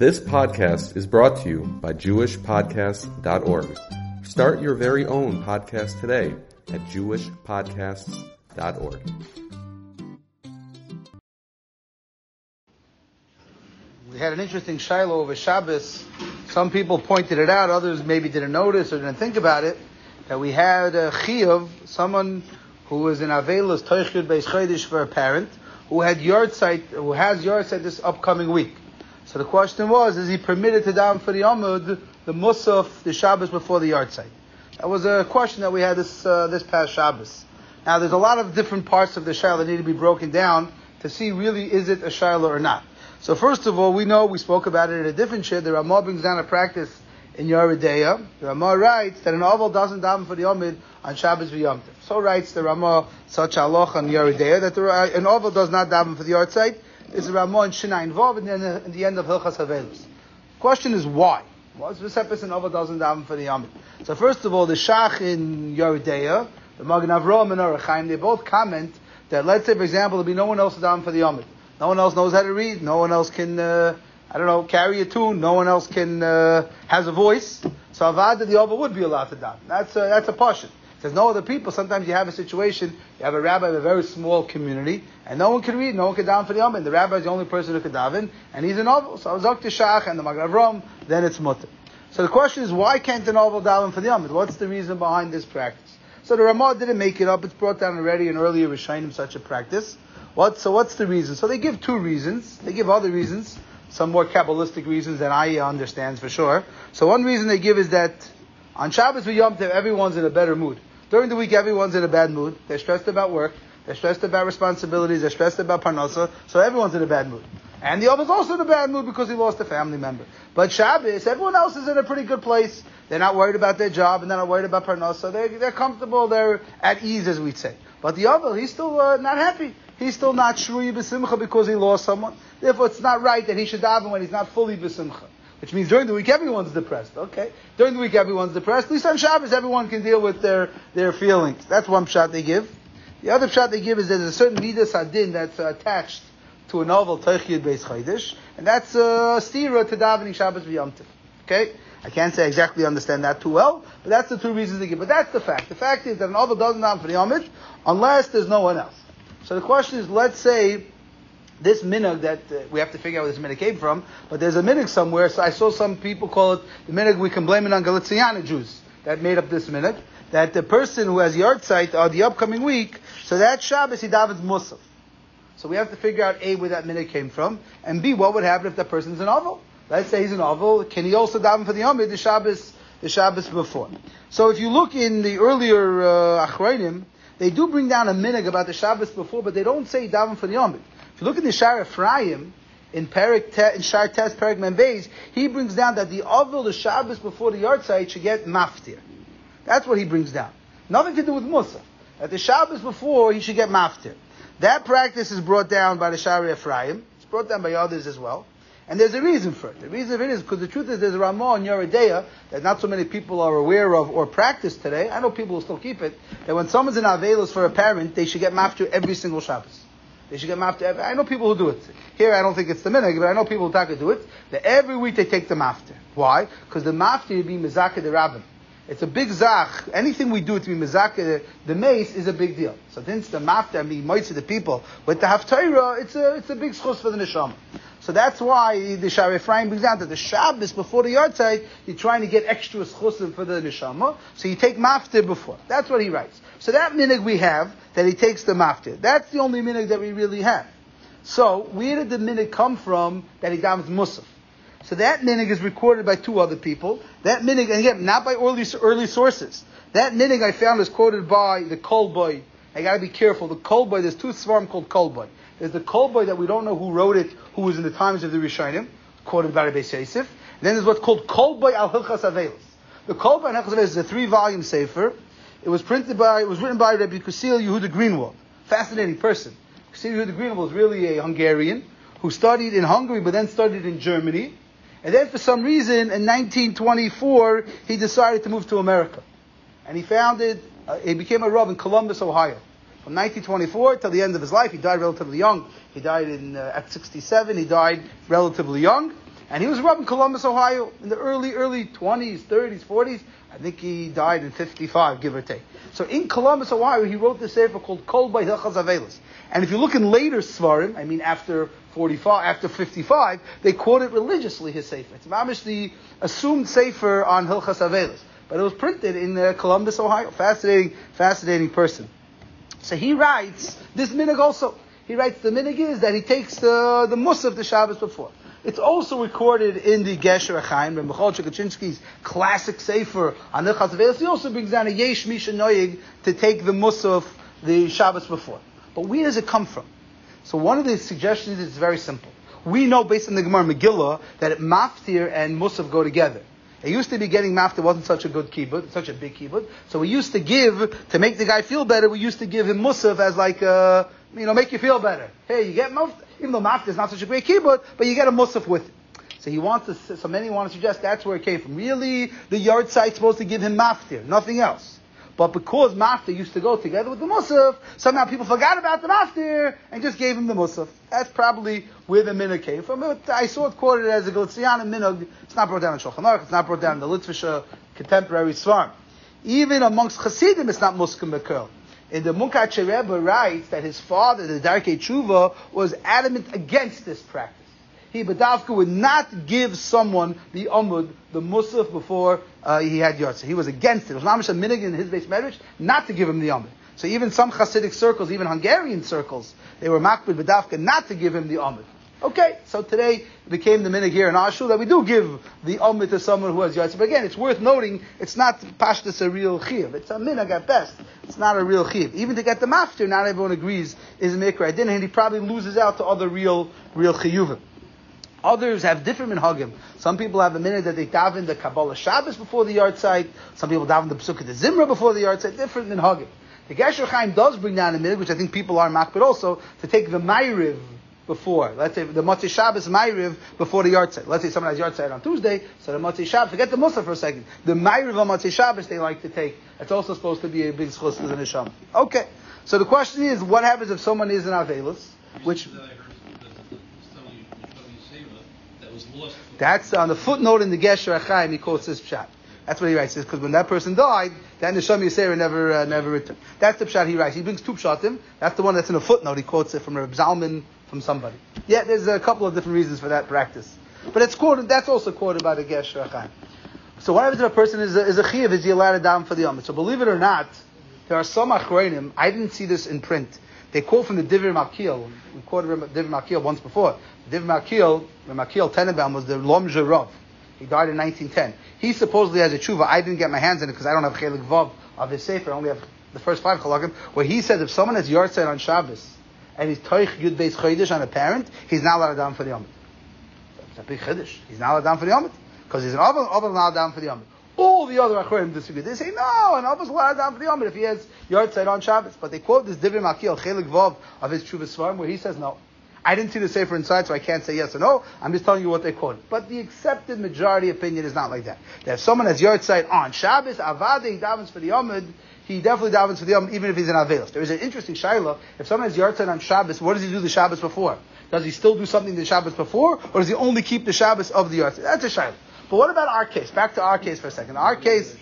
This podcast is brought to you by JewishPodcasts.org. Start your very own podcast today at JewishPodcasts.org. We had an interesting Shiloh over Shabbos. Some people pointed it out, others maybe didn't notice or didn't think about it. That we had a Chiyuv, someone who was in Avelis Toichud Beis Chodesh for a parent, who had yahrzeit, who has yahrzeit this upcoming week. So the question was, is he permitted to daven for the Amud, the Musaf, the Shabbos before the yahrzeit? That was a question that we had this uh, this past Shabbos. Now there's a lot of different parts of the Shiloh that need to be broken down to see really is it a Shiloh or not. So first of all, we know we spoke about it in a different shit. The Ramah brings down a practice in Yoreh Deah. The Ramah writes that an oval doesn't daven for the Amud on Shabbos v'Yom Tov. So writes the Ramah such aloch on Yoreh Deah that the, an oval does not daven for the yard site is a Ramah in Shinayin Vav and in the end of Hilchas Havelus. Question is why? What's the Vesepes and Ova doesn't daven for the Yamid? So first of all, the Shach in Yoreh Deah, the Magen Avraham and Orach Chaim, they both comment that let's say, for example, there'll be no one else to daven for the Yamid. No one else knows how to read. No one else can, uh, I don't know, carry a tune. No one else can uh, has a voice. So Avada the Ova would be allowed to daven. That's a, that's a portion. There's no other people. Sometimes you have a situation, you have a rabbi of a very small community, and no one can read, no one can daven for the Yom, the rabbi is the only person who can daven, and he's a novel. So Zok Shach and the Magen Avraham, then it's mutter. So the question is, why can't the novel daven for the Yom? What's the reason behind this practice? So the Ramah didn't make it up. It's brought down already in earlier Rishonim such a practice. What? So what's the reason? So they give two reasons. They give other reasons, some more kabbalistic reasons than I understands for sure. So one reason they give is that on Shabbos for Yom Tov, everyone's in a better mood. During the week, everyone's in a bad mood. They're stressed about work. They're stressed about responsibilities. They're stressed about parnasa. So everyone's in a bad mood. And the other's also in a bad mood because he lost a family member. But Shabbos, everyone else is in a pretty good place. They're not worried about their job and they're not worried about parnasa. They're, they're comfortable. They're at ease, as we'd say. But the other, he's still uh, not happy. He's still not shruyi b'simcha because he lost someone. Therefore, it's not right that he should daven when he's not fully b'simcha. Which means during the week everyone's depressed. Okay, during the week everyone's depressed. At least on Shabbos everyone can deal with their their feelings. That's one shot they give. The other shot they give is there's a certain midas adin that's attached to a novel Teichid Beis Chaydish, and that's uh, stira to davening Shabbos v'Yom Okay, I can't say I exactly understand that too well, but that's the two reasons they give. But that's the fact. The fact is that an novel doesn't daven for the Yom unless there's no one else. So the question is, let's say this minog that uh, we have to figure out where this minog came from, but there's a minog somewhere. So I saw some people call it the minog. We can blame it on Galiciana Jews that made up this minog. That the person who has yahrzeit on the upcoming week, so that Shabbos he davens musaf. So we have to figure out a where that minog came from, and b what would happen if that person's an oval. Let's say he's an oval. Can he also daven for the Yom the Shabbos the Shabbos before? So if you look in the earlier uh, they do bring down a minog about the Shabbos before, but they don't say daven for the Yom if you look at the Shar Ephraim, in Perik Te, in Shar Tes Perik he brings down that the Avil, the Shabbos before the yahrzeit, should get maftir. That's what he brings down. Nothing to do with Musa. At the Shabbos before, he should get maftir. That practice is brought down by the Shar Ephraim. It's brought down by others as well. And there's a reason for it. The reason for it is because the truth is there's a Ramah in Yoreh Deah that not so many people are aware of or practice today. I know people will still keep it. That when someone's in Avelos for a parent, they should get maftir every single Shabbos. They should get mafter. I know people who do it. Here, I don't think it's the minig, but I know people who do it. That every week they take the mafter. Why? Because the mafter would be mezakah the rabbin. It's a big zach. Anything we do to be mezakah the mace is a big deal. So since the mafter be most of the people with the haftarah, it's a it's a big schus for the neshama. So that's why the Shar Ephraim brings down that the Shabbos before the yahrzeit, you're trying to get extra schusim for the neshama. So you take maftir before. That's what he writes. So that minig we have that he takes the maftir. That's the only minig that we really have. So where did the minig come from that he davens musaf? So that minig is recorded by two other people. That minig, and again, not by early early sources. That minig I found is quoted by the Kolboy. I gotta be careful. The Kolboy, there's two svarim called Kolboy. There's the Kolboy that we don't know who wrote it, who was in the times of the Rishonim, quoted by Rabbi Yosef. Then there's what's called Kolboy al Hilchas Avelis. The Kolboy al Hilchas Avelis is a three-volume sefer. It was printed by, it was written by Rabbi Kusil Yehuda Greenwald. Fascinating person. Kusil Yehuda Greenwald was really a Hungarian who studied in Hungary but then studied in Germany. And then for some reason in 1924 he decided to move to America. And he founded, uh, he became a rabbi in Columbus, Ohio. From 1924 till the end of his life, he died relatively young. He died in, uh, at 67, he died relatively young. And he was from Columbus, Ohio, in the early, early 20s, 30s, 40s. I think he died in 55, give or take. So in Columbus, Ohio, he wrote this sefer called Kol by Hilchas Avelis. And if you look in later Svarim, I mean after 45, after 55, they quote it religiously, his sefer. It's mamish the assumed sefer on Hilchas Avelis. But it was printed in uh, Columbus, Ohio. Fascinating, fascinating person. So he writes, this minig also, he writes the minig is that he takes the, the musaf the Shabbos before. It's also recorded in the Gesher HaChaim, by Michel Tukachinsky's classic Sefer on the Chazavelis. He also brings down a Yesh Misha Noyig to take the Musaf the Shabbos before. But where does it come from? So one of the suggestions is very simple. We know based on the Gemara Megillah that Maftir and Musaf go together. It used to be getting maftir wasn't such a good kibbut, such a big kibbut. So we used to give, to make the guy feel better, we used to give him musaf as like, uh, you know, make you feel better. Hey, you get maftir, even though maftir is not such a great kibbut, but you get a musaf with it. So he wants to, so many want to suggest that's where it came from. Really, the yahrzeit's supposed to give him maftir, nothing else. But because Maftir used to go together with the Musaf, somehow people forgot about the Maftir and just gave him the Musaf. That's probably where the Minhag came from. I saw it quoted as a Galiciana Minhag. It's not brought down in Shulchan Aruch. It's not brought down in the Litvisha contemporary Svarm. Even amongst Hasidim, it's not Muskim Bekel. In the Munkat Rebbe writes that his father, the Darkei Tshuva, was adamant against this practice he Badavka would not give someone the Amud, the Musaf, before uh, he had Yotze. He was against it. It was not a minig in his base marriage not to give him the Amud. So even some Hasidic circles, even Hungarian circles, they were makbid Badavka not to give him the Amud. Okay, so today became the minig here in Ashu that we do give the Amud to someone who has Yotze. But again, it's worth noting, it's not Pashtas a real Chiv. It's a minig at best. It's not a real Chiv. Even to get the Maftir, not everyone agrees is a Mikra. I didn't, and he probably loses out to other real, real Chiyuvim. Others have different minhagim. Some people have a minute that they daven the Kabbalah Shabbos before the yahrzeit. Some people daven the Pesukah the Zimra before the yahrzeit. Different minhagim. The Gesher Chaim does bring down a minute, which I think people are mak, but also to take the Ma'iriv before. Let's say the Motzei Shabbos Ma'iriv before the yahrzeit. Let's say someone has yahrzeit on Tuesday, so the Motzei Shabbos, forget the Musa for a second. The Ma'iriv on Motzei Shabbos they like to take. It's also supposed to be a big schus to the Nisham. Okay. So the question is, what happens if someone is an Avelus? Which, That's on the footnote in the Gesher HaChaim, he quotes this pshat. That's what he writes, because when that person died, then the Shom Yisera never, uh, never returned. That's the pshat he writes. He brings two pshatim. That's the one that's in a footnote. He quotes it from Reb Zalman, from somebody. Yeah, there's a couple of different reasons for that practice. But it's quoted, that's also quoted by the Gesher HaChaim. So what happens if a person is a, is a chiv, is he allowed to down for the Yom? So believe it or not, there are some achronim, I didn't see this in print, they quote from the Divrei Malkiel. We quoted Divrei Malkiel once before. Divrei Malkiel, Malkiel Tenenbaum was the Lom Rav. He died in 1910. He supposedly has a tshuva. I didn't get my hands in it because I don't have chelik vav of his sefer. I only have the first five chalakim. Where he says if someone has yard on Shabbos and he's toich yud beis chodesh on a parent, he's not allowed down for the yomit. It's a big chiddush. He's not allowed down for the yomit because he's an oven, oven allowed down for the yomit. All the other Achronim disagree. They say, no, an Abbas allowed down for the Yom if he has side on Shabbos. But they quote this Divrei Malkiel, Chelik Vav, of his Chuvah Svarim, where he says no. I didn't see the Sefer inside, so I can't say yes or no. I'm just telling you what they quote. But the accepted majority opinion is not like that. That if someone has side on Shabbos, Avade, he davens for the Yomid, he definitely davens for the Yom, even if he's in Avelis. There is an interesting Shiloh. If someone has side on Shabbos, what does he do the Shabbos before? Does he still do something the Shabbos before, or does he only keep the Shabbos of the yard? That's a Shiloh. But what about our case? Back to our case for a second. Our case.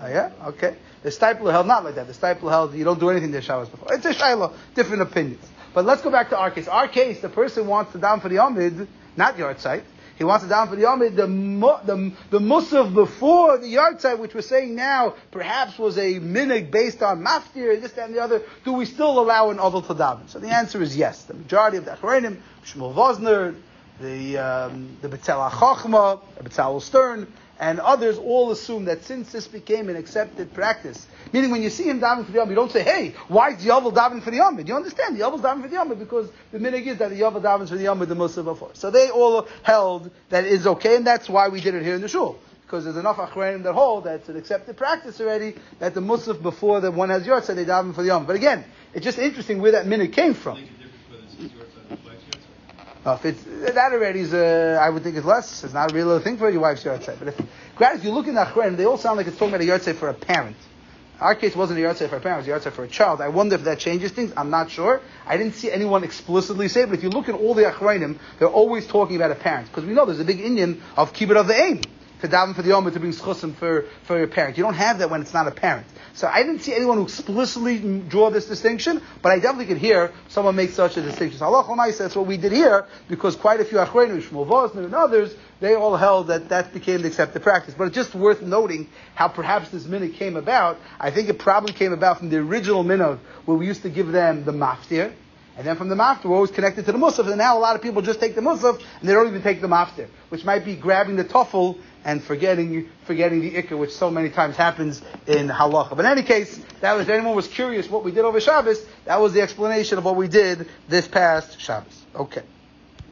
Oh, yeah? Okay. The Steipler held not like that. The Steipler held you don't do anything to Shabbos before. It's a Shiloh. Different opinions. But let's go back to our case. Our case, the person wants to down for the Amid, not yahrzeit. He wants to down for the Amid, the, the, the Musaf before the yahrzeit, which we're saying now, perhaps was a minig based on maftir, this, that, and the other. Do we still allow an Adel to daven? So the answer is yes. The majority of the Achrenim, Shmuel Vosner, the um, the B'tzel HaChochmah, Betzalel Stern, and others all assume that since this became an accepted practice, meaning when you see him davening for the Yom, you don't say, "Hey, why is the Yavel davening for the Yom?" Do You understand the Yavel's davening for the Yom because the minig is that the Yavel davens for the Yom with the Musa before. So they all held that it is okay, and that's why we did it here in the shul. Because there's enough achrenim that hold that it's an accepted practice already that the Musaf before the one has yahrzeit they daven for the Yom. But again, it's just interesting where that minute came from. If it's that already is, uh, I would think it's less. It's not a real thing for your wife's yard But if, if you look in the Achron, they all sound like it's talking about a yard for a parent. Our case wasn't a yahrzeit for a parent, it was a yahrzeit for a child. I wonder if that changes things. I'm not sure. I didn't see anyone explicitly say it, but if you look at all the achrayim, they're always talking about a parent. Because we know there's a big Indian of kibbut of the aim. To daven for the Omer to bring schusim for, for your parent. You don't have that when it's not a parent. So I didn't see anyone who explicitly draw this distinction, but I definitely could hear someone make such a distinction. So Allah that's what we did here, because quite a few Achreinu, Shmuel Vosner and others, they all held that that became the accepted practice. But it's just worth noting how perhaps this minhag came about. I think it probably came about from the original minhag, where we used to give them the maftir, and then from the maftir, we're always connected to the musaf, and now a lot of people just take the musaf, and they don't even take the maftir, which might be grabbing the tuffle and forgetting forgetting the ikka, which so many times happens in halacha. But in any case, that was if anyone was curious what we did over Shabbos, that was the explanation of what we did this past Shabbos. Okay.